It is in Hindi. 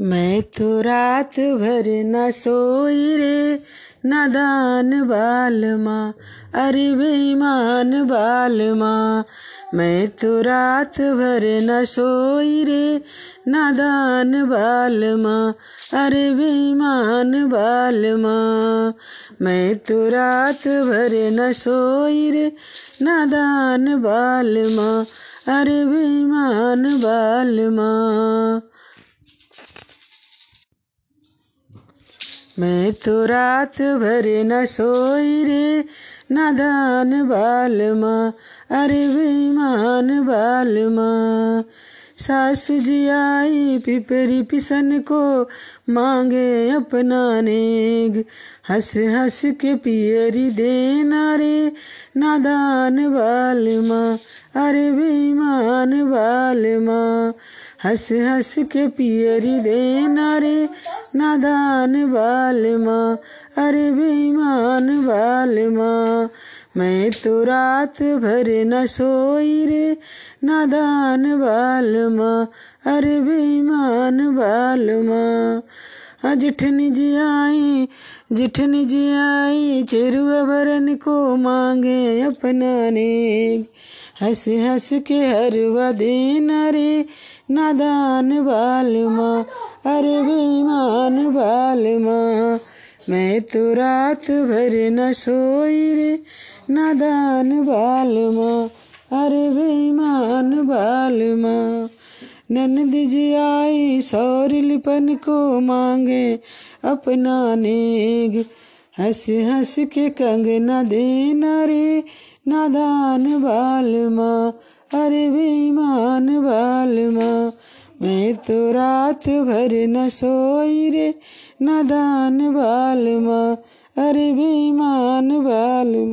मैं तो रात भर न सोई रे नादान बाल माँ, अरे बेईमान बाल माँ। मैं तो रात भर न सोई रे नादान बाल माँ, अरे बेईमान बाल माँ। मैं तो रात भर न सोई रे नादान बाल माँ, अरे बेईमान बाल माँ। मैं तो रात भर न सोई रे नादान बाल माँ, अरे बेईमान बाल माँ। सासु जी आई पिपरी पिसन को मांगे अपना नेग, हंस हंस के पियरी देना रे नादान बाल माँ। अरे बेईमान बाल माँ, हंस हंस के पियरी देना रे नादान बाल माँ, अरे बेईमान बाल माँ। मैं तो रात भर न सोई रे, नादान बाल माँ, अरे बेईमान बाल माँ। जिठनी जी आई, जिठनी जी आई, चेरुआ भरन को मांगे अपना ने हंस हंस के हरवा देना रे नादान बाल माँ अरे बेईमान बाल माँ मैं तो रात भर न सोई रे नादान बाल माँ अरे बेईमान बाल माँ ननद जी आई सौर लिपन को मांगे अपना नेग, हंस हंस के कंगना देना रे नादान बाल माँ अरे बेईमान बाल माँ मैं तो रात भर न सोई रे, नादान बाल माँ अरे बेईमान बाल